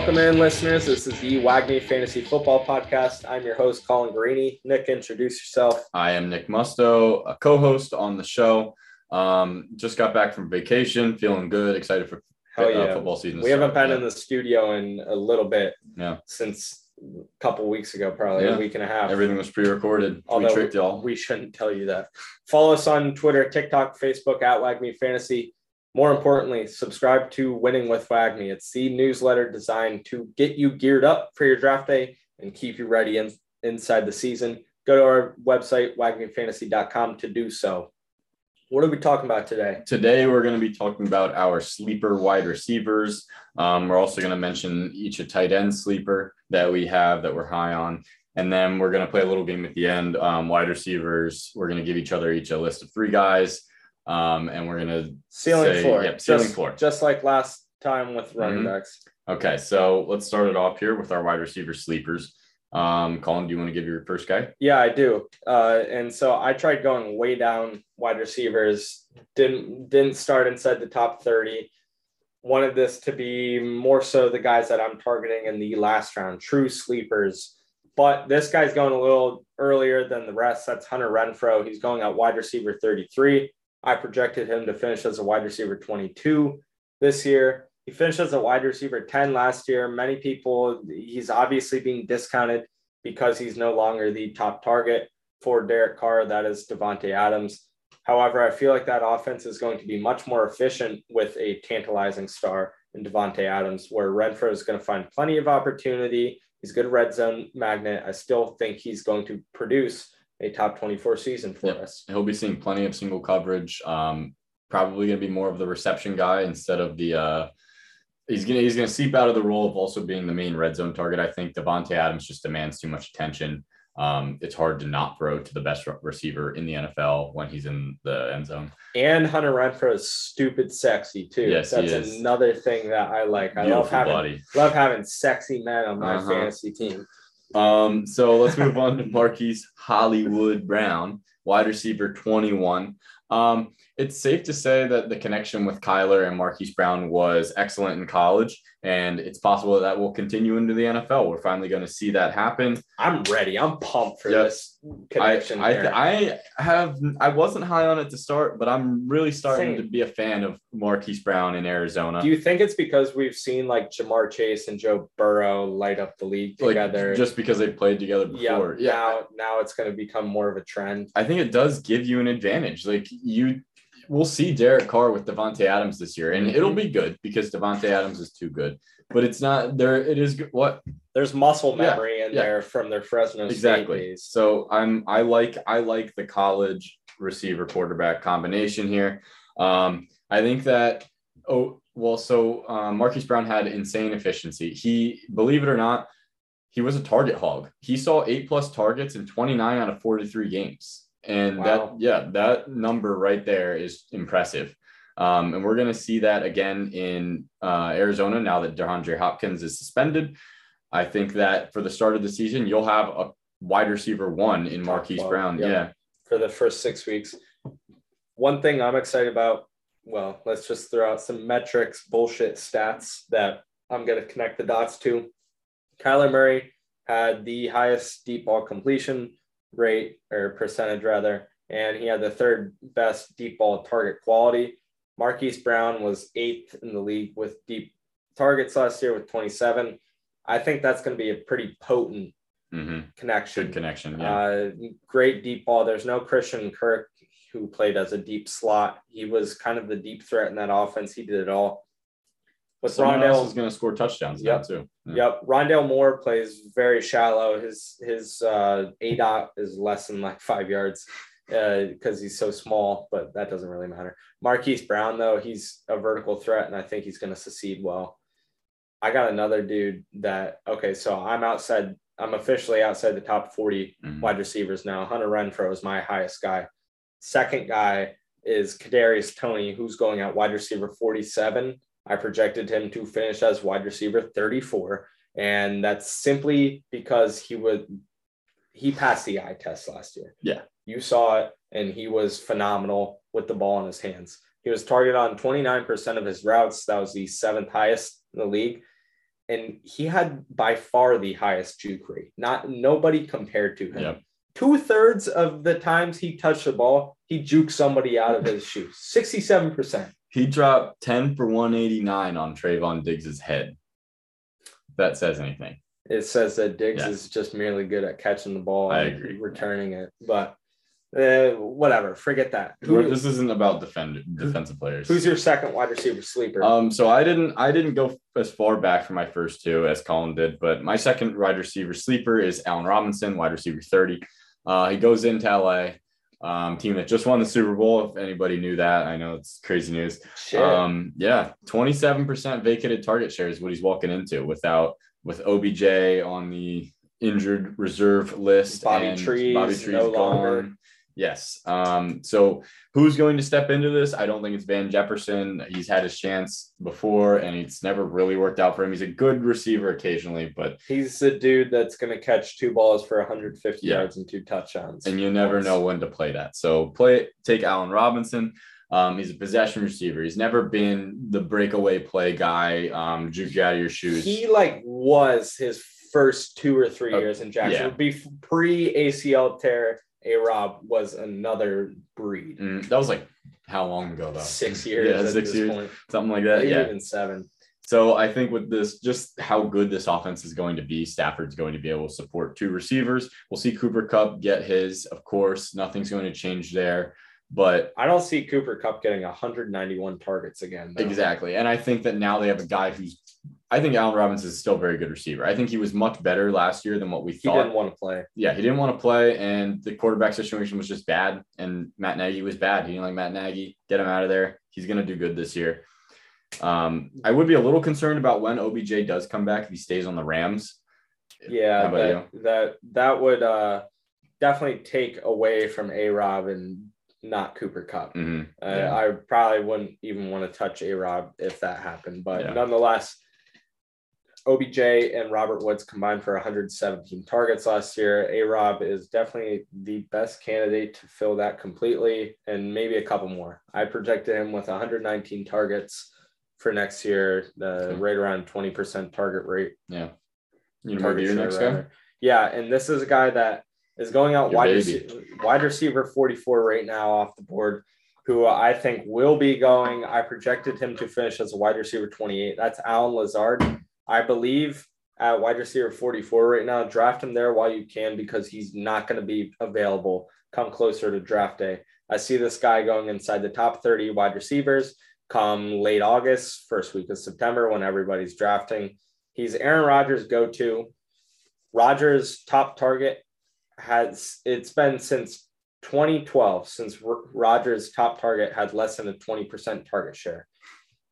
Welcome in, listeners. This is the WAGMI Fantasy Football Podcast. I'm your host, Colin Greeny. Nick, introduce yourself. I am Nick Musto, a co-host on the show. Um, just got back from vacation, feeling good, excited for uh, yeah. football season. We haven't been in the studio in a little bit Yeah, since a couple weeks ago, probably Yeah. a week and a half. everything was pre-recorded. Although we tricked y'all. We shouldn't tell you that. Follow us on Twitter, TikTok, Facebook at WAGMI Fantasy. More importantly, subscribe to Winning with WAGMI. It's the newsletter designed to get you geared up for your draft day and keep you ready in, inside the season. Go to our website, wagmifantasy.com, to do so. What are we talking about today? Today we're going to be talking about our sleeper wide receivers. Um, we're also going to mention each a tight end sleeper that we have that we're high on. And then we're going to play a little game at the end. Um, wide receivers, we're going to give each other each a list of three guys. Um, and we're to Ceiling Say- floor. yep, ceiling just, floor. Just like last time with running Mhm. backs. Okay, so let's start it off here with our wide receiver sleepers. Um, Colin, do you want to give your first guy? Yeah, I do. Uh, and so I tried going way down wide receivers. Didn't didn't start inside the top thirty. Wanted this to be more so the guys that I'm targeting in the last round, true sleepers. But this guy's going a little earlier than the rest. That's Hunter Renfrow. He's going at wide receiver 33. I projected him to finish as a wide receiver 22 this year. He finished as a wide receiver 10 last year. Many people, he's obviously being discounted because he's no longer the top target for Derek Carr. That is Davante Adams. However, I feel like that offense is going to be much more efficient with a tantalizing star in Davante Adams, where Renfrow is going to find plenty of opportunity. He's a good red zone magnet. I still think he's going to produce a top 24 season for Yep. us. He'll be seeing plenty of single coverage. Um, probably going to be more of the reception guy instead of the. Uh, he's gonna he's gonna seep out of the role of also being the main red zone target. I think Davante Adams just demands too much attention. Um, it's hard to not throw to the best receiver in the NFL when he's in the end zone. And Hunter Renfrow is stupid sexy too. Yes, he That's is. another thing that I like. I love Beautiful having body. love having sexy men on my Uh-huh. fantasy team. Um, so let's move on to Marquise Hollywood Brown, wide receiver 21. Um, it's safe to say that the connection with Kyler and Marquise Brown was excellent in college, and it's possible that, that will continue into the NFL. We're finally going to see that happen. I'm ready. I'm pumped for Yep. this I connection. I, here. I have I wasn't high on it to start, but I'm really starting Same. to be a fan of Marquise Brown in Arizona. Do you think it's because we've seen like Ja'Marr Chase and Joe Burrow light up the league like together? just because they played together before. Yeah, now now it's going to become more of a trend. I think it does give you an advantage. Like you, we'll see Derek Carr with Davante Adams this year, and it'll be good because Davante Adams is too good. But it's not there. It is. What There's muscle Yeah, memory in yeah. there from their Fresno State exactly? days. So I'm. I like. I like the college receiver quarterback combination here. Um, I think that. Oh well, so um, Marquise Brown had insane efficiency. He, believe it or not, he was a target hog. He saw eight plus targets in 29 out of 43 games. And Wow. that, yeah, that number right there is impressive. Um, and we're going to see that again in uh, Arizona now that DeAndre Hopkins is suspended. I think that for the start of the season, you'll have a wide receiver one in Marquise 12, Brown. yeah. Yeah. for the first six weeks. One thing I'm excited about, well, let's just throw out some metrics, bullshit stats that I'm going to connect the dots to. Kyler Murray had the highest deep ball completion rate or percentage rather, and he had the third best deep ball target quality. Marquise Brown was eighth in the league with deep targets last year with 27. I think that's going to be a pretty potent hmm connection. Good connection. Yeah. Uh, great deep ball. There's no Christian Kirk who played as a deep slot. He was kind of the deep threat in that offense. He did it all. With Someone Rondale, is going to score touchdowns Yep. too. Yeah. yep, Rondale Moore plays very shallow. His his uh, A dot is less than like five yards because he's so small, but that doesn't really matter. Marquise Brown though, he's a vertical threat, and I think he's going to succeed well. I got another dude that okay, so I'm outside. I'm officially outside the top 40 Mhm. wide receivers now. Hunter Renfrow is my highest guy. Second guy is Kadarius Toney, who's going out wide receiver 47. I projected him to finish as wide receiver 34, and that's simply because he would he passed the eye test last year. Yeah. You saw it, and he was phenomenal with the ball in his hands. He was targeted on 29% of his routes. That was the seventh highest in the league. and he had by far the highest juke rate. Not nobody compared to him. Yep. Two thirds of the times he touched the ball, he juked somebody out of his shoes. Sixty-seven percent. He dropped 10 for 189 on Trevon Diggs's head. If that says anything. It says that Diggs Yeah. is just merely good at catching the ball I and agree. returning it, but uh, whatever. Forget that. Who, this isn't about defend defensive players. who's your second wide receiver sleeper? Um, so I didn't I didn't go as far back for my first two as Colin did, but my second wide receiver sleeper is Allen Robinson, wide receiver 30. Uh, he goes into LA, um, team that just won the Super Bowl. If anybody knew that, I know it's crazy news. Shit. Um, yeah, 27% vacated target share is what he's walking into without with OBJ on the injured reserve list. Bobby and Trees, Bobby Trees no longer. Yes. Um, so who's going to step into this? I don't think it's Van Jefferson. He's had his chance before and it's never really worked out for him. He's a good receiver occasionally, but He's the dude that's going to catch two balls for 150 Yeah. yards and two touchdowns. and you never know when to play that. So play take Allen Robinson. Um, he's a possession receiver. He's never been the breakaway play guy, um, juke you out of your shoes. He like was his first two or three Uh, years in Jacksonville. yeah. Pre ACL tear, A Rob was another breed. Mm, that was like how long ago though? Six years Yeah, at six this years, point. something like that. Maybe Yeah. even seven. So I think with this, just how good this offense is going to be, Stafford's going to be able to support two receivers. We'll see Cooper Kupp get his, of course. Nothing's going to change there, but I don't see Cooper Kupp getting 191 targets again. though. exactly. And I think that now they have a guy who's, I think Allen Robinson is still a very good receiver. I think he was much better last year than what we thought. He didn't want to play. yeah, he didn't want to play, and the quarterback situation was just bad. And Matt Nagy was bad. He didn't like Matt Nagy. Get him out of there. He's going to do good this year. Um, I would be a little concerned about when OBJ does come back if he stays on the Rams. Yeah, that, that that would uh, definitely take away from A Rob and not Cooper Kupp. Mhm. Uh, Yeah. I probably wouldn't even want to touch A Rob if that happened. But Yeah. nonetheless, OBJ and Robert Woods combined for 117 targets last year. A Rob is definitely the best candidate to fill that completely and maybe a couple more. I projected him with 119 targets for next year, the right around 20% target rate. Yeah. You know, target your next guy? Yeah, and this is a guy that is going out Your wide, baby. wide receiver 44 right now off the board, who I think will be going. I projected him to finish as a wide receiver 28. That's Allen Lazard. I believe at wide receiver 44 right now. Draft him there while you can because he's not going to be available come closer to draft day. I see this guy going inside the top 30 wide receivers come late August, first week of September when everybody's drafting. He's Aaron Rodgers' go to. Rodgers' top target has it's been since 2012 since Rodgers' top target had less than a 20% target share.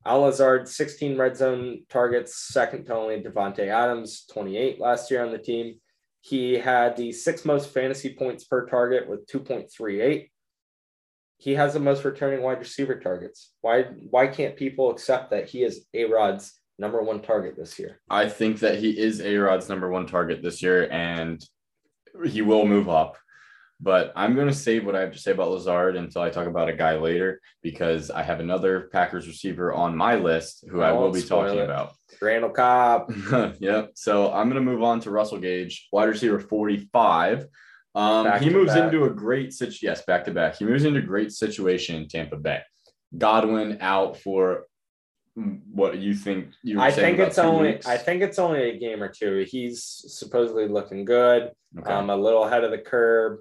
Al Lazard, 16 red zone targets, second to only Davante Adams, 28 last year on the team. He had the sixth most fantasy points per target with 2.38. He has the most returning wide receiver targets. Why why can't people accept that he is A Rod's number one target this year? I think that he is A Rod's number one target this year, and he will move up. But I'm going to save what I have to say about Lazard until I talk about a guy later because I have another Packers receiver on my list who I I will be talking it. about. Randall Cobb. yep. So I'm going to move on to Russell Gage, wide receiver 45. Um, he moves back. into a great situation. Yes, back to back. He moves into a great situation in Tampa Bay. Godwin out for what you think you I think it's only weeks? I think it's only a game or two. He's supposedly looking good. Okay. Um, a little ahead of the curve.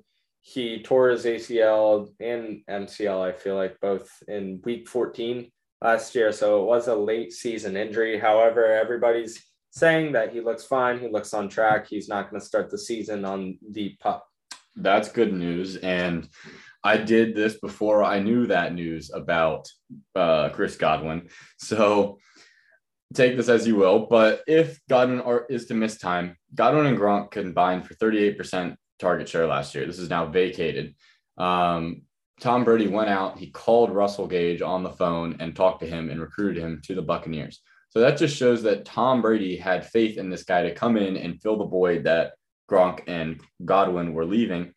He tore his ACL and MCL, I feel like both in week 14 last year. So it was a late season injury. However, everybody's saying that he looks fine. He looks on track. He's not going to start the season on the pup. That's good news. And I did this before I knew that news about uh, Chris Godwin. So take this as you will. But if Godwin are, is to miss time, Godwin and Gronk combined for 38% target share last year. This is now vacated. Um, Tom Brady went out, he called Russell Gage on the phone and talked to him and recruited him to the Buccaneers. So that just shows that Tom Brady had faith in this guy to come in and fill the void that Gronk and Godwin were leaving.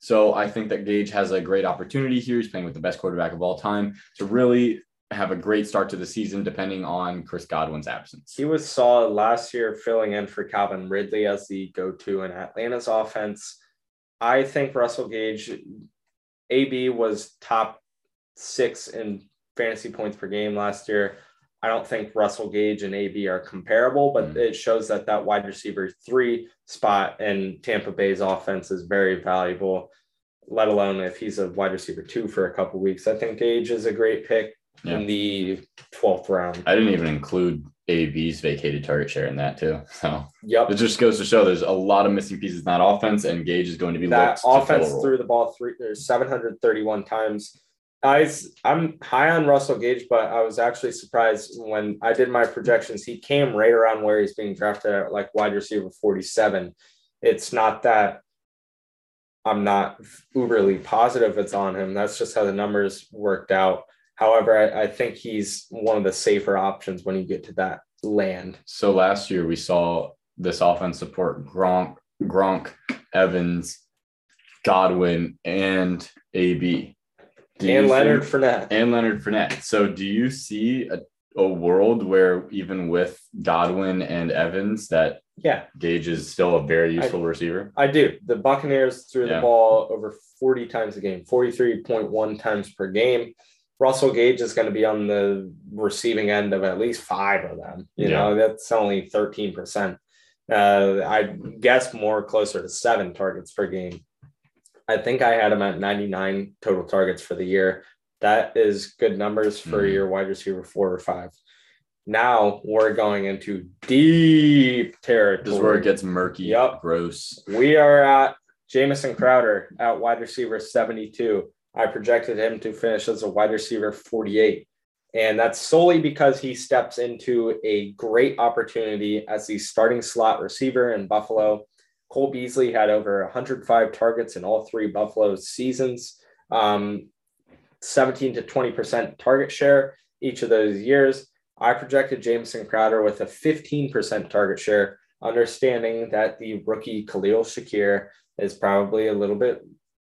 So I think that Gage has a great opportunity here. He's playing with the best quarterback of all time to really have a great start to the season, depending on Chris Godwin's absence. He was solid last year, filling in for Calvin Ridley as the go-to in Atlanta's offense. I think Russell Gage, AB was top six in fantasy points per game last year. I don't think Russell Gage and AB are comparable, but mm. it shows that that wide receiver three spot in Tampa Bay's offense is very valuable, let alone if he's a wide receiver two for a couple weeks. I think Gage is a great pick yeah. in the 12th round. I didn't even include AB's vacated target share in that too. So yep. it just goes to show there's a lot of missing pieces in that offense, and Gage is going to be that offense threw the ball three there's 731 times I, I'm high on Russell Gage, but I was actually surprised when I did my projections. He came right around where he's being drafted at like wide receiver 47. It's not that I'm not uberly positive it's on him. That's just how the numbers worked out. However, I, I think he's one of the safer options when you get to that land. So last year we saw this offense support Gronk, Gronk, Evans, Godwin, and AB and Leonard Fournette. And Leonard Fournette. So do you see a, a world where even with Godwin and Evans that yeah, Gage is still a very useful I, receiver? I do. The Buccaneers threw yeah. the ball over 40 times a game, 43.1 times per game. Russell Gage is going to be on the receiving end of at least five of them. You yeah. know, that's only 13%. Uh, I guess more closer to seven targets per game. I think I had him at 99 total targets for the year. That is good numbers for mm your wide receiver four or five. Now we're going into deep territory. This is where it gets murky. Yep. Gross. We are at Jamison Crowder at wide receiver 72. I projected him to finish as a wide receiver 48. And that's solely because he steps into a great opportunity as the starting slot receiver in Buffalo. Cole Beasley had over 105 targets in all three Buffalo seasons, um, 17 to 20% target share each of those years. I projected Jamison Crowder with a 15% target share, understanding that the rookie Khalil Shakir is probably a little bit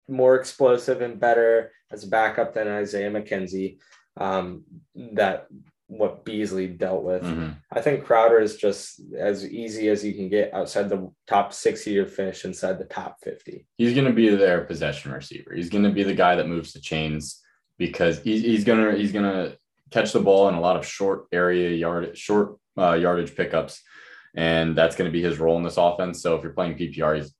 more explosive and better as a backup than Isaiah McKenzie. Um, that what Beasley dealt with. Mm-hmm. I think Crowder is just as easy as you can get outside the top 60 to finish inside the top 50. He's going to be their possession receiver. He's going to be the guy that moves the chains because he's, he's going to he's going to catch the ball in a lot of short area yard short uh, yardage pickups and that's going to be his role in this offense. So if you're playing PPR, he's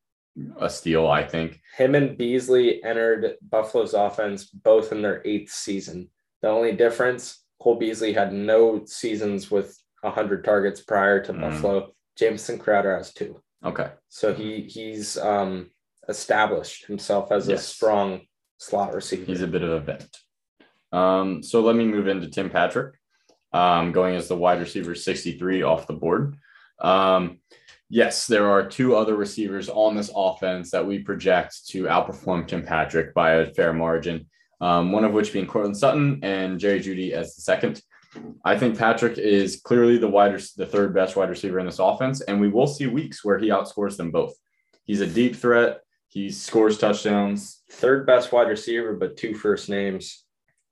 a steal, I think. Him and Beasley entered Buffalo's offense both in their eighth season. The only difference Cole Beasley had no seasons with 100 targets prior to mm. Buffalo. Jamison Crowder has two. Okay. So he he's um, established himself as yes. a strong slot receiver. He's a bit of a vet. Um, so let me move into Tim Patrick, um, going as the wide receiver 63 off the board. Um, yes, there are two other receivers on this offense that we project to outperform Tim Patrick by a fair margin um, one of which being Courtland Sutton and Jerry Jeudy as the second. I think Patrick is clearly the wide, the third best wide receiver in this offense, and we will see weeks where he outscores them both. He's a deep threat. He scores touchdowns. Third best wide receiver, but two first names.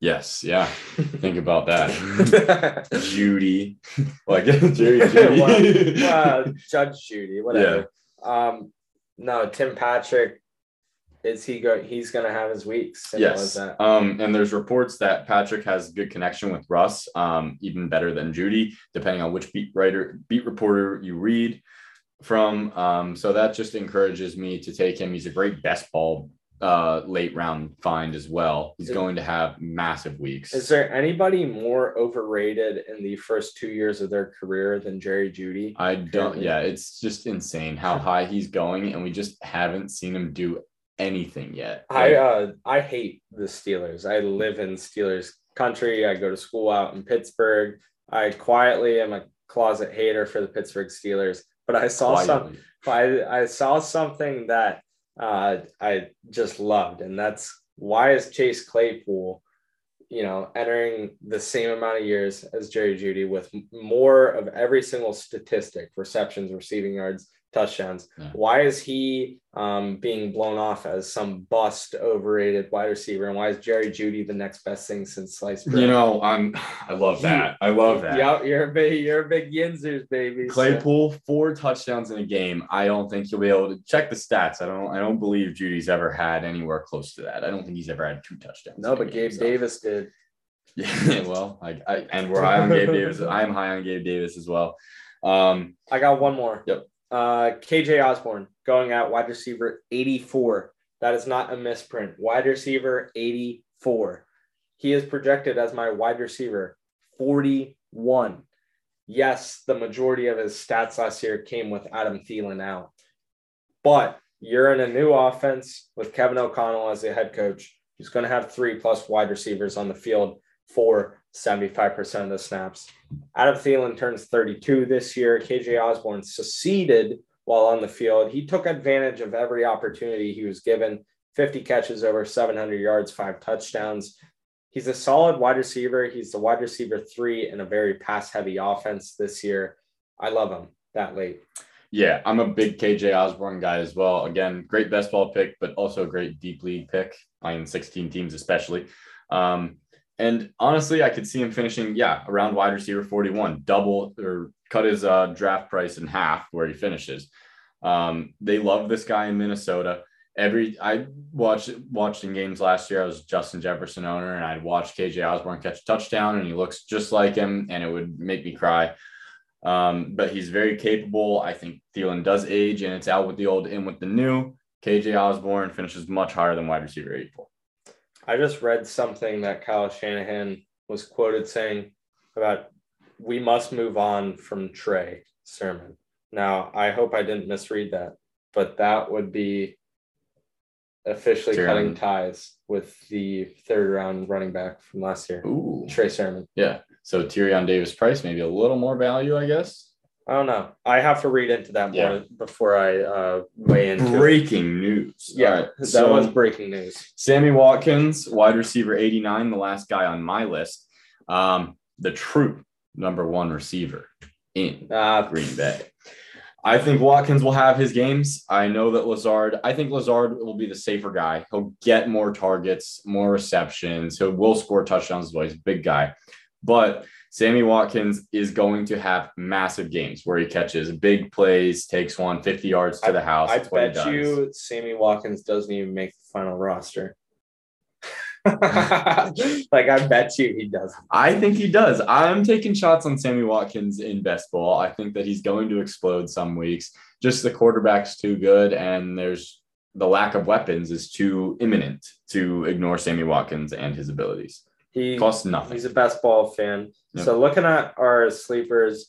Yes, yeah. Think about that. Judy. like Jerry Jeudy, well, Judge Jeudy, whatever. Yeah. Um, no, Tim Patrick is he go he's gonna have his weeks yes um and there's reports that patrick has good connection with russ um even better than Judy, depending on which beat writer beat reporter you read from um so that just encourages me to take him he's a great best ball uh late round find as well he's going to have massive weeks is there anybody more overrated in the first two years of their career than jerry Jeudy? i don't yeah it's just insane how high he's going and we just haven't seen him do anything yet. I uh I hate the Steelers. I live in Steelers country. I go to school out in Pittsburgh. I quietly am a closet hater for the Pittsburgh Steelers, but I saw some I, I saw something that uh I just loved. And that's why is Chase Claypool you know, entering the same amount of years as Jerry Jeudy with more of every single statistic, receptions, receiving yards, touchdowns. Yeah. Why is he um, being blown off as some bust, overrated wide receiver? And why is Jerry Jeudy the next best thing since sliced bread? You know, I'm. I love that. I love that. Yeah, you're a big, you're a big Yinzers baby. so- Claypool four touchdowns in a game. I don't think you'll be able to check the stats. I don't. I don't believe Jeudy's ever had anywhere close to that. I don't think he's ever had two touchdowns. No, but game, Gabe so- Davis did. Yeah, well, I, I and we're high on Gabe Davis. I am high on Gabe Davis as well. Um, I got one more. Yep. Uh, KJ Osborn going out wide receiver 84. That is not a misprint. Wide receiver 84. He is projected as my wide receiver 41. Yes, the majority of his stats last year came with Adam Thielen out. But you're in a new offense with Kevin O'Connell as the head coach. He's going to have three plus wide receivers on the field for 75% of the snaps. Adam Thielen turns 32 this year. KJ Osborn succeeded while on the field. He took advantage of every opportunity he was given 50 catches, over 700 yards, five touchdowns. He's a solid wide receiver. He's the wide receiver three in a very pass heavy offense this year. I love him that late. yeah, I'm a big KJ Osborn guy as well. Again, great best ball pick, but also a great deep league pick, I playing 16 teams especially. Um, and honestly, I could see him finishing, yeah, around wide receiver 41, double or cut his uh, draft price in half where he finishes. Um, they love this guy in Minnesota. Every I watched watched in games last year. I was Justin Jefferson owner, and I'd watch KJ Osborn catch a touchdown, and he looks just like him, and it would make me cry. Um, but he's very capable. I think Thielen does age, and it's out with the old, in with the new. KJ Osborn finishes much higher than wide receiver 84. I just read something that Kyle Shanahan was quoted saying about we must move on from Trey Sermon. Now, I hope I didn't misread that, but that would be officially Tyrann. cutting ties with the third round running back from last year, Ooh, Trey Sermon. yeah. So Tyrion Davis Price, maybe a little more value, I guess. I don't know. I have to read into that more Yeah. before I uh, weigh it. Breaking news. Yeah, right, that so was breaking news. Sammy Watkins, wide receiver 89, the last guy on my list. Um, the true number one receiver in Uh, Green Bay. I think Watkins will have his games. I know that Lazard, I think Lazard will be the safer guy. He'll get more targets, more receptions. He will score touchdowns as well. He's a big guy. But Sammy Watkins is going to have massive games where he catches big plays, takes one 50 yards to the house. I he bet you Sammy Watkins doesn't even make the final roster. like I bet you he doesn't. I think he does. I'm taking shots on Sammy Watkins in best ball. I think that he's going to explode some weeks. Just the quarterback's too good, and there's the lack of weapons is too imminent to ignore Sammy Watkins and his abilities. He Costs nothing. he's a best ball fan. Yep. So looking at our sleepers,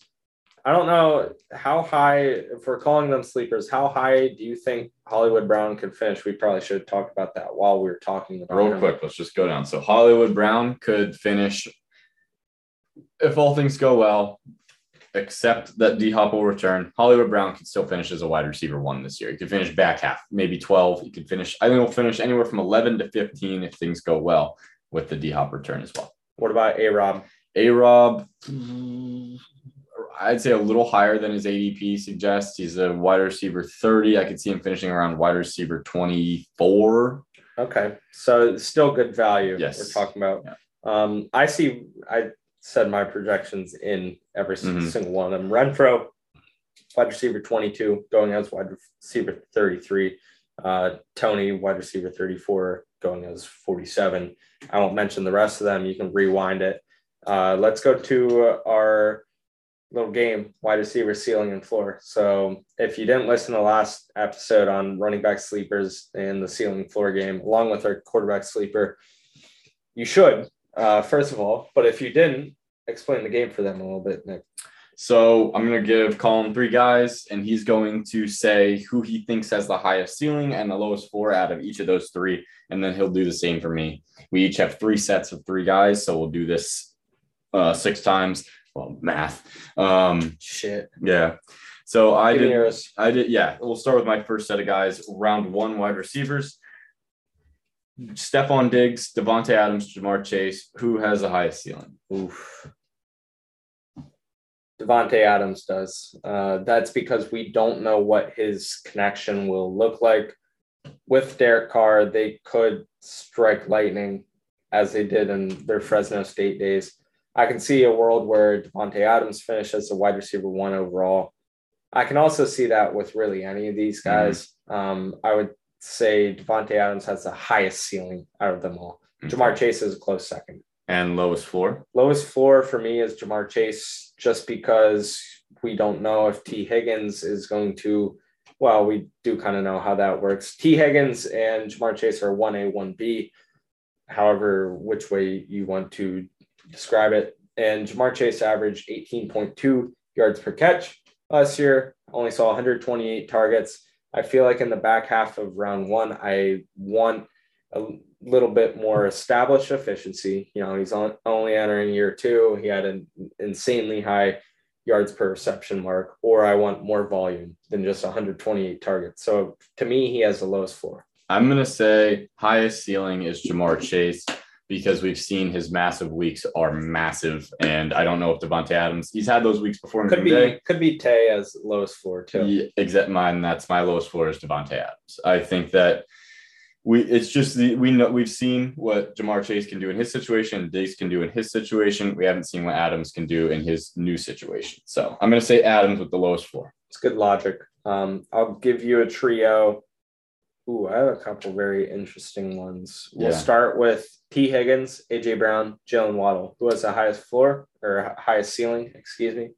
I don't know how high if we're calling them sleepers. How high do you think Hollywood Brown could finish? We probably should have talked about that while we were talking about Real him. quick, let's just go down. So Hollywood Brown could finish, if all things go well, except that D Hop will return. Hollywood Brown could still finish as a wide receiver one this year. He could finish back half, maybe 12. He could finish, I think he'll finish anywhere from 11 to 15 if things go well with the D Hop return as well. What about A Rob? A Rob, I'd say a little higher than his ADP suggests. He's a wide receiver 30. I could see him finishing around wide receiver 24. Okay, so still good value. Yes. we're talking about. Um, I see. I said my projections in every Mhm. single one of them. Renfrow, wide receiver twenty-two, going as wide receiver thirty-three. Uh, Toney, wide receiver thirty-four, going as forty-seven. I won't mention the rest of them. You can rewind it. Uh, let's go to our little game, wide receiver ceiling and floor. So if you didn't listen to the last episode on running back sleepers and the ceiling floor game, along with our quarterback sleeper, you should, uh, first of all. But if you didn't, explain the game for them a little bit, Nick. So I'm going to give Colin three guys, and he's going to say who he thinks has the highest ceiling and the lowest floor out of each of those three. And then he'll do the same for me. We each have three sets of three guys. So we'll do this uh, six times. Well, math. Um, Shit. yeah. So I Give did. I did. Yeah. We'll start with my first set of guys. Round one wide receivers. Stefon Diggs, Davante Adams, Ja'Marr Chase. Who has the highest ceiling? Oof. Davante Adams does. Uh, that's because we don't know what his connection will look like. With Derek Carr, they could strike lightning as they did in their Fresno State days. I can see a world where Davante Adams finishes a wide receiver one overall. I can also see that with really any of these mm-hmm. guys. Mm-hmm. Um, I would say Davante Adams has the highest ceiling out of them all. Okay. Ja'Marr Chase is a close second. And lowest floor? Lowest floor for me is Ja'Marr Chase, just because we don't know if Tee Higgins is going to. Well, we do kind of know how that works. Tee Higgins and Ja'Marr Chase are 1A, 1B, however, which way you want to describe it. And Ja'Marr Chase averaged 18.2 yards per catch last year, only saw 128 targets. I feel like in the back half of round one, I want a little bit more established efficiency. You know, he's on, only entering year two. He had an insanely high yards per reception mark, or I want more volume than just 128 targets. So to me, he has the lowest floor. I'm going to say highest ceiling is Ja'Marr Chase because we've seen his massive weeks are massive. And I don't know if Davante Adams, he's had those weeks before. could be, day. could be Tay as lowest floor too. Yeah, except mine. That's my lowest floor is Davante Adams. I think that we, it's just the, we know we've seen what Ja'Marr Chase can do in his situation, Diggs can do in his situation. We haven't seen what Adams can do in his new situation. So I'm going to say Adams with the lowest floor. It's good logic. Um, I'll give you a trio Ooh, I have a couple very interesting ones. We'll yeah. start with Tee Higgins, AJ Brown, Jalen Waddle. Who has the highest floor or highest ceiling? Excuse me.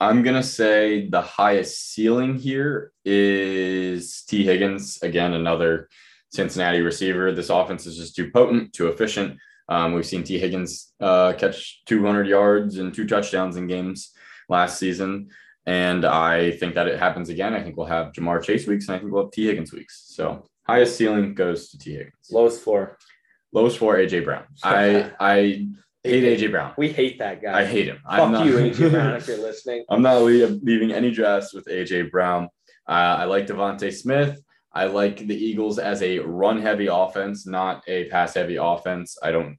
I'm gonna say the highest ceiling here is Tee Higgins. Again, another Cincinnati receiver. This offense is just too potent, too efficient. Um, we've seen Tee Higgins uh, catch 200 yards and two touchdowns in games last season. And I think that it happens again. I think we'll have Ja'Marr Chase weeks and I think we'll have Tee Higgins weeks. So highest ceiling goes to Tee Higgins. Lowest floor. Lowest floor, AJ Brown. I I hate AJ Brown. We hate that guy. I hate him. Fuck I'm not, you, AJ Brown, if you're listening. I'm not leaving any drafts with AJ Brown. Uh, I like DeVonta Smith. I like the Eagles as a run heavy offense, not a pass heavy offense. I don't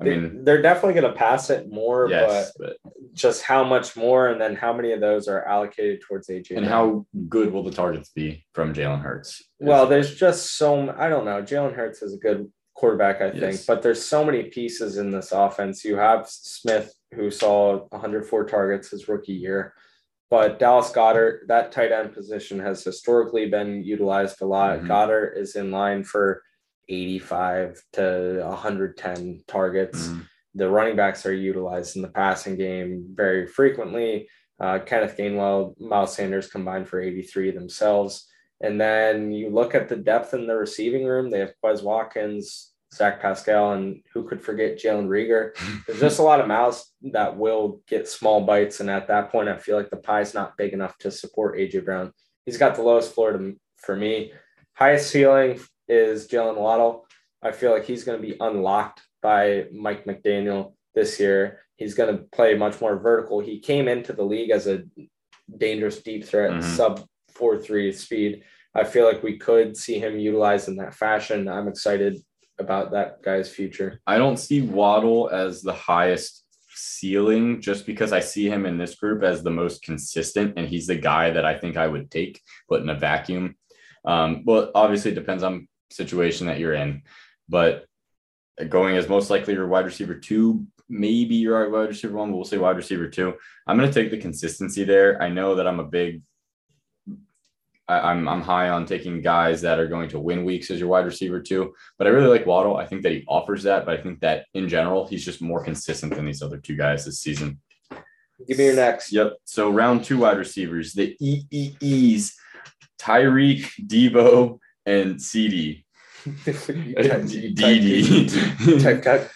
I mean, they're definitely going to pass it more, yes, but, but, just how much more, and then how many of those are allocated towards AJ? And how good will the targets be from Jalen Hurts? Well, there's just so I don't know. Jalen Hurts is a good quarterback, I think, yes. but there's so many pieces in this offense. You have Smith, who saw 104 targets his rookie year. But Dallas Goedert, that tight end position has historically been utilized a lot. Mm-hmm. Goedert is in line for 85 to 110 targets. Mm-hmm. The running backs are utilized in the passing game very frequently. Uh, Kenneth Gainwell, Miles Sanders combined for 83 themselves. And then you look at the depth in the receiving room. They have Quez Watkins, Zach Pascal, and who could forget Jalen Reagor? There's just a lot of mouths that will get small bites. And at that point, I feel like the pie's not big enough to support AJ Brown. He's got the lowest floor to, for me. Highest ceiling is Jalen Waddle. I feel like he's going to be unlocked by Mike McDaniel this year. He's going to play much more vertical. He came into the league as a dangerous deep threat, mm-hmm. sub 4 3 speed. I feel like we could see him utilized in that fashion. I'm excited about that guy's future. I don't see Waddle as the highest ceiling just because I see him in this group as the most consistent and he's the guy that I think I would take, but in a vacuum. Um, well, obviously it depends on situation that you're in. But going as most likely your wide receiver two, maybe your wide receiver one, but we'll say wide receiver two. I'm going to take the consistency there. I know that I'm a big, I, am I'm, I'm high on taking guys that are going to win weeks as your wide receiver too. but I really like Waddle. I think that he offers that, but I think that in general, he's just more consistent than these other two guys this season. Give me your next. Yep. So round two wide receivers, the EEEs, Tyreek, Deebo, and CD. DD. Type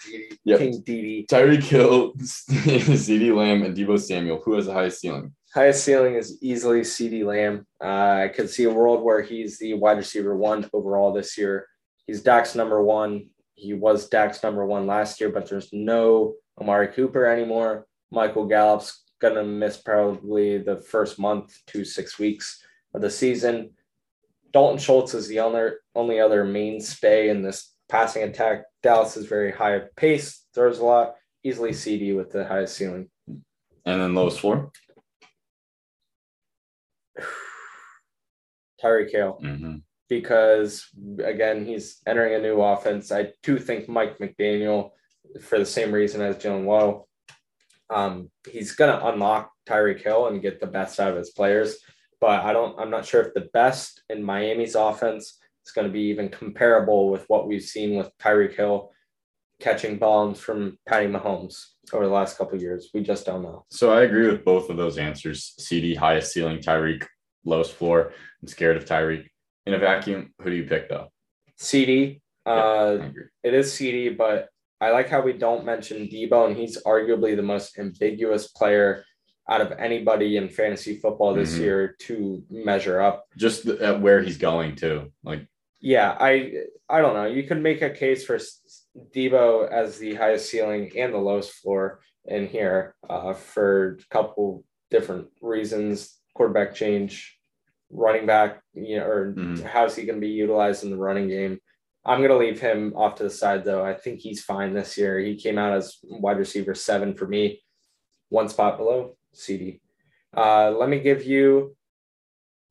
Yep. King DD. Tyreek Hill, CeeDee Lamb, and Deebo Samuel. Who has the highest ceiling? Highest ceiling is easily CeeDee Lamb. Uh, I could see a world where he's the wide receiver one overall this year. He's Dak's number one. He was Dak's number one last year, but there's no Amari Cooper anymore. Michael Gallup's gonna miss probably the first month to six weeks of the season. Dalton Schultz is the only, only other mainstay in this passing attack. Dallas is very high pace, throws a lot, easily CD with the highest ceiling. And then lowest floor? Tyreek Hill hmm because again he's entering a new offense. I do think Mike McDaniel, for the same reason as Jalen Waddle, um, he's gonna unlock Tyreek Hill and get the best out of his players. But I don't. I'm not sure if the best in Miami's offense is going to be even comparable with what we've seen with Tyreek Hill catching bombs from Patty Mahomes over the last couple of years. We just don't know. So I agree with both of those answers. CD, highest ceiling, Tyreek, lowest floor. I'm scared of Tyreek. In a vacuum, who do you pick though? CD, I uh, it is CD, but I like how we don't mention Deebo, and he's arguably the most ambiguous player out of anybody in fantasy football this Mhm. year to measure up. Just the, at where he's going to. Like, Yeah, I I don't know. You could make a case for Deebo as the highest ceiling and the lowest floor in here uh, for a couple different reasons. Quarterback change, running back, you know, or Mhm. how's he going to be utilized in the running game? I'm going to leave him off to the side though. I think he's fine this year. He came out as wide receiver seven for me, one spot below CD. Uh, let me give you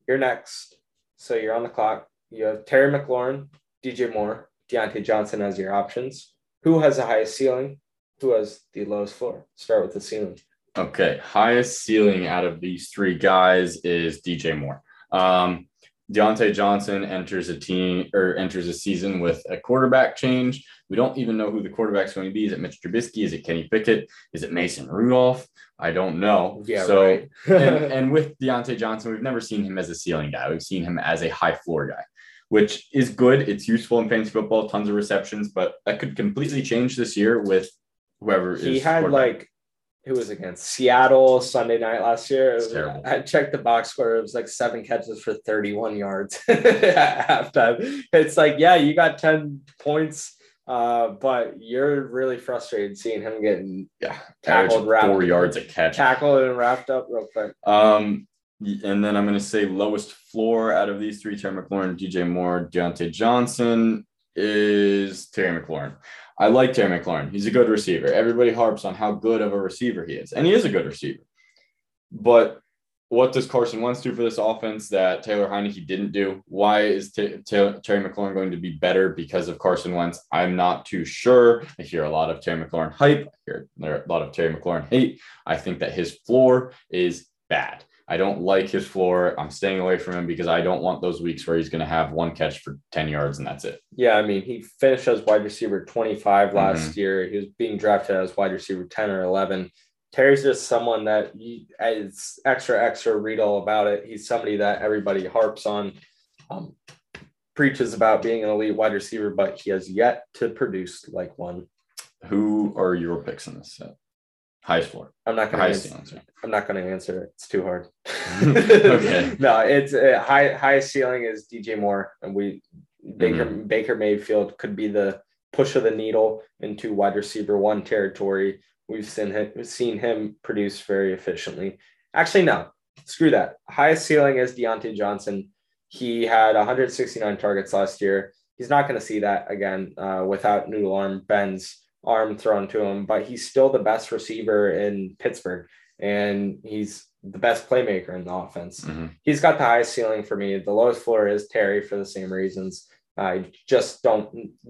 your next. So you're on the clock. You have Terry McLaurin, DJ Moore, Diontae Johnson as your options. Who has the highest ceiling? Who has the lowest floor? Start with the ceiling. okay, highest ceiling out of these three guys is DJ Moore. Um, Diontae Johnson enters a team or enters a season with a quarterback change. We don't even know who the quarterback's going to be. Is it Mitch Trubisky? Is it Kenny Pickett? Is it Mason Rudolph? I don't know. Yeah, so right. and, and with Diontae Johnson, we've never seen him as a ceiling guy. We've seen him as a high floor guy, which is good. It's useful in fantasy football, tons of receptions, but that could completely change this year with whoever is. he had like who was against Seattle Sunday night last year. It was- terrible. I checked the box score. It was like seven catches for 31 yards at halftime. It's like, yeah, you got 10 points, uh, but you're really frustrated seeing him getting yeah, tackled, wrapped- four yards a catch. tackled and wrapped up real quick. Um, and then I'm going to say lowest floor out of these three: Terry McLaurin, DJ Moore, Diontae Johnson is Terry McLaurin. I like Terry McLaurin. He's a good receiver. Everybody harps on how good of a receiver he is, and he is a good receiver. But what does Carson Wentz do for this offense that Taylor Heinicke didn't do? Why is Ta- Terry McLaurin going to be better because of Carson Wentz? I'm not too sure. I hear a lot of Terry McLaurin hype. I hear a lot of Terry McLaurin hate. I think that his floor is bad. I don't like his floor. I'm staying away from him because I don't want those weeks where he's going to have one catch for 10 yards and that's it. Yeah, I mean, he finished as wide receiver 25 last Mm-hmm. year. He was being drafted as wide receiver 10 or 11. Terry's just someone that you, it's extra, extra read all about it. He's somebody that everybody harps on, um, preaches about being an elite wide receiver, but he has yet to produce like one. Who are your picks in this set? Highest floor. I'm not going to. ceiling. I'm not going to answer it. It's too hard. Okay. No, it's uh, high. Highest ceiling is DJ Moore, and we Baker Mm-hmm. Baker Mayfield could be the push of the needle into wide receiver one territory. We've seen him we've seen him produce very efficiently. Actually, no, screw that. Highest ceiling is Diontae Johnson. He had 169 targets last year. He's not going to see that again uh, without noodle arm Ben's arm thrown to him, but he's still the best receiver in Pittsburgh, and he's the best playmaker in the offense. Mhm. He's got the highest ceiling for me. The lowest floor is Terry for the same reasons. I just don't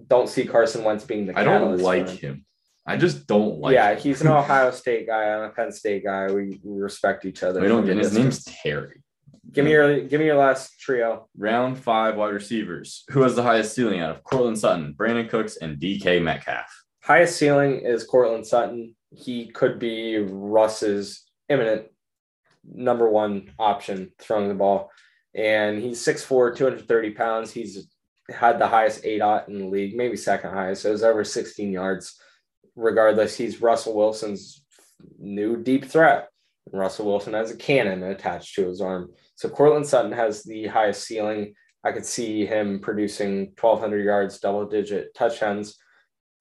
don't see Carson Wentz being the. I don't like him. him. I just don't like yeah, him. he's an Ohio State guy. I'm a Penn State guy. We, we respect each other. We don't get his name's. Terry. Give me your give me your last trio. Round five wide receivers. Who has the highest ceiling out of Courtland Sutton, Brandin Cooks, and DK Metcalf? Highest ceiling is Courtland Sutton. He could be Russ's imminent number one option throwing the ball. And he's 6'4, 230 pounds. He's had the highest ADOT in the league, maybe second highest. So it was over 16 yards. Regardless, he's Russell Wilson's new deep threat. Russell Wilson has a cannon attached to his arm. So Courtland Sutton has the highest ceiling. I could see him producing 1,200 yards, double digit touchdowns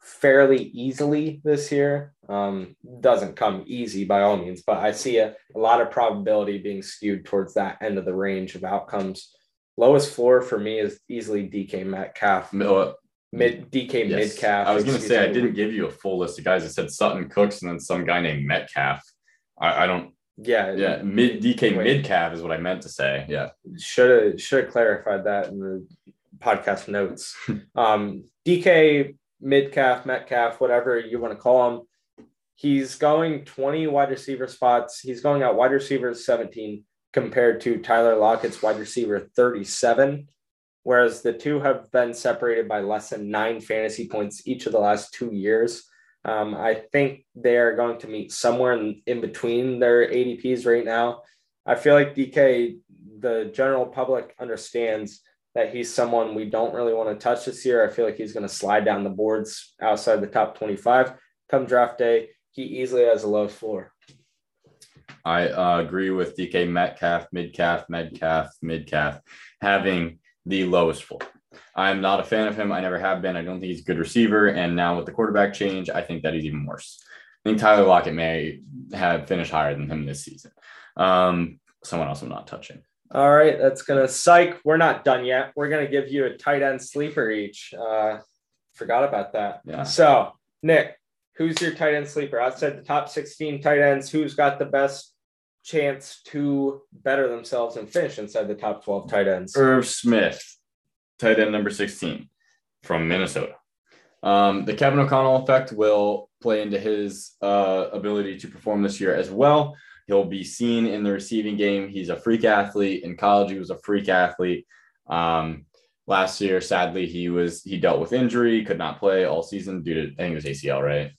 fairly easily this year. Um, doesn't come easy by all means, but I see a, a lot of probability being skewed towards that end of the range of outcomes. Lowest floor for me is easily DK Metcalf, Uh, mid DK yes. mid calf. I was going to say I didn't give you a full list of guys. I said Sutton, Cooks, and then some guy named Metcalf. I, I don't. Yeah, Yeah, mid DK mid calf is what I meant to say. Yeah. should have should have clarified that in the podcast notes. um, DK midcalf, Metcalf, whatever you want to call him, he's going 20 wide receiver spots. He's going out wide receiver 17 compared to Tyler Lockett's wide receiver 37. Whereas the two have been separated by less than nine fantasy points each of the last two years. Um, I think they're going to meet somewhere in, in between their ADPs right now. I feel like DK, the general public understands that he's someone we don't really want to touch this year. I feel like he's going to slide down the boards outside the top 25 come draft day. He easily has a low floor. I uh, agree with DK Metcalf, mid calf, med calf, mid calf, having the lowest floor. I'm not a fan of him. I never have been. I don't think he's a good receiver. And now with the quarterback change, I think that he's even worse. I think Tyler Lockett may have finished higher than him this season. Um, someone else I'm not touching. All right, that's gonna psych. We're not done yet. We're gonna give you a tight end sleeper each. Uh, forgot about that. Yeah. So, Nick, who's your tight end sleeper outside the top 16 tight ends? Who's got the best chance to better themselves and finish inside the top 12 tight ends? Irv Smith, tight end number 16 from Minnesota. Um, the Kevin O'Connell effect will play into his uh, ability to perform this year as well. He'll be seen in the receiving game. He's a freak athlete. In college, he was a freak athlete. Um, last year, sadly, he was he dealt with injury, could not play all season due to I think it was ACL, right?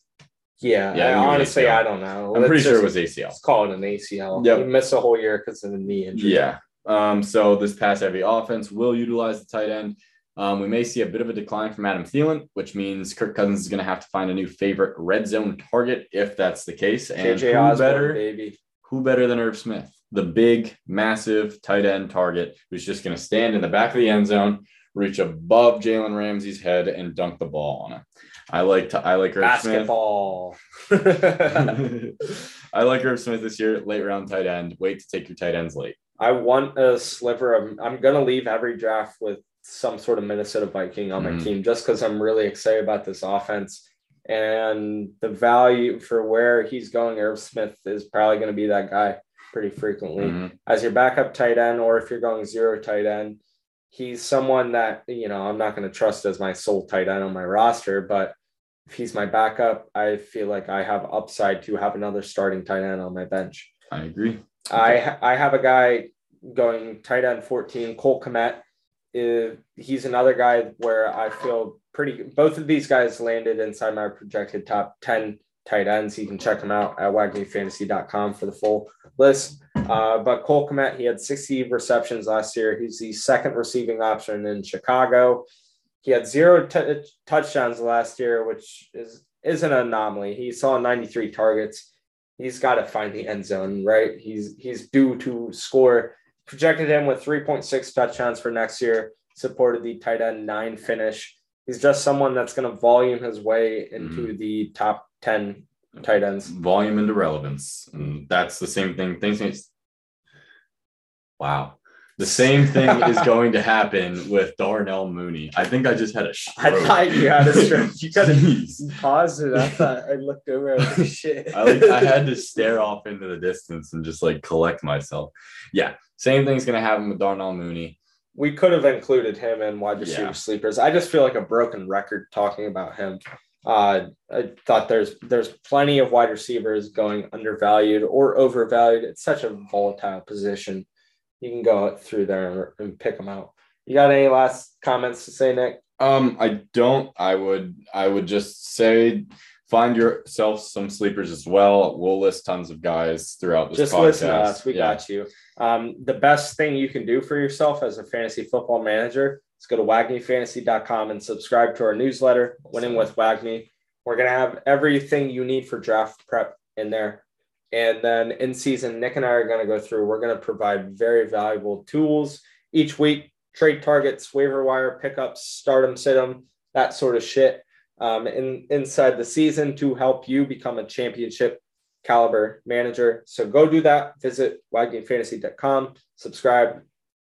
Yeah, Yeah, I- I think it was honestly, ACL. I don't know. I'm pretty Let's sure it was ACL. Let's call it an ACL. Yep. He missed a whole year because of a knee injury. Yeah. Um, so this pass heavy offense will utilize the tight end. Um, we may see a bit of a decline from Adam Thielen, which means Kirk Cousins is going to have to find a new favorite red zone target if that's the case. And who Osborne, better, baby. Who better than Irv Smith, the big, massive tight end target who's just going to stand in the back of the end zone, reach above Jalen Ramsey's head, and dunk the ball on it. I like to, I like Irv Smith. Basketball. I like Irv Smith this year, late round tight end. Wait to take your tight ends late. I want a sliver of. I'm gonna leave every draft with some sort of Minnesota Viking on my Mhm. team just because I'm really excited about this offense and the value for where he's going. Irv Smith is probably going to be that guy pretty frequently Mhm. as your backup tight end, or if you're going zero tight end. He's someone that you know I'm not going to trust as my sole tight end on my roster, but if he's my backup, I feel like I have upside to have another starting tight end on my bench. I agree. I I have a guy going tight end 14, Cole Kmet. Is, he's another guy where I feel pretty. Both of these guys landed inside my projected top 10 tight ends. You can check them out at wagmifantasy.com for the full list. Uh, but Cole Kmet, he had 60 receptions last year. He's the second receiving option in Chicago. He had zero t- touchdowns last year, which is is an anomaly. He saw 93 targets he's got to find the end zone, right? He's he's due to score. Projected him with 3.6 touchdowns for next year. Supported the tight end nine finish. He's just someone that's going to volume his way into mm-hmm. the top 10 tight ends. volume into relevance. And that's the same thing. Things. Wow. The same thing is going to happen with Darnell Mooney. I think I just had a I stroke. thought you had a stroke. You got to Jeez. pause it. I thought I looked over. I like, shit. I like I had to stare off into the distance and just like collect myself. Yeah, same thing's gonna happen with Darnell Mooney. We could have included him in wide receiver Yeah. sleepers. I just feel like a broken record talking about him. Uh, I thought there's there's plenty of wide receivers going undervalued or overvalued. It's such a volatile position. You can go through there and, and pick them out. You got any last comments to say, Nick? Um, I don't. I would. I would just say find yourself some sleepers as well. We'll list tons of guys throughout this Just podcast. listen to us. We Yeah. got you. Um, the best thing you can do for yourself as a fantasy football manager is go to wagmifantasy.com and subscribe to our newsletter, Winning with WAGMI. We're going to have everything you need for draft prep in there. And then in season, Nick and I are going to go through, we're going to provide very valuable tools each week trade targets, waiver wire pickups, start 'em, sit 'em, that sort of shit um, in, inside the season to help you become a championship caliber manager. So go do that. Visit wagmifantasy.com, subscribe,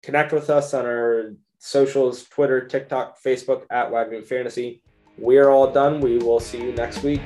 connect with us on our socials Twitter, TikTok, Facebook at WAGMI Fantasy. We are all done. We will see you next week.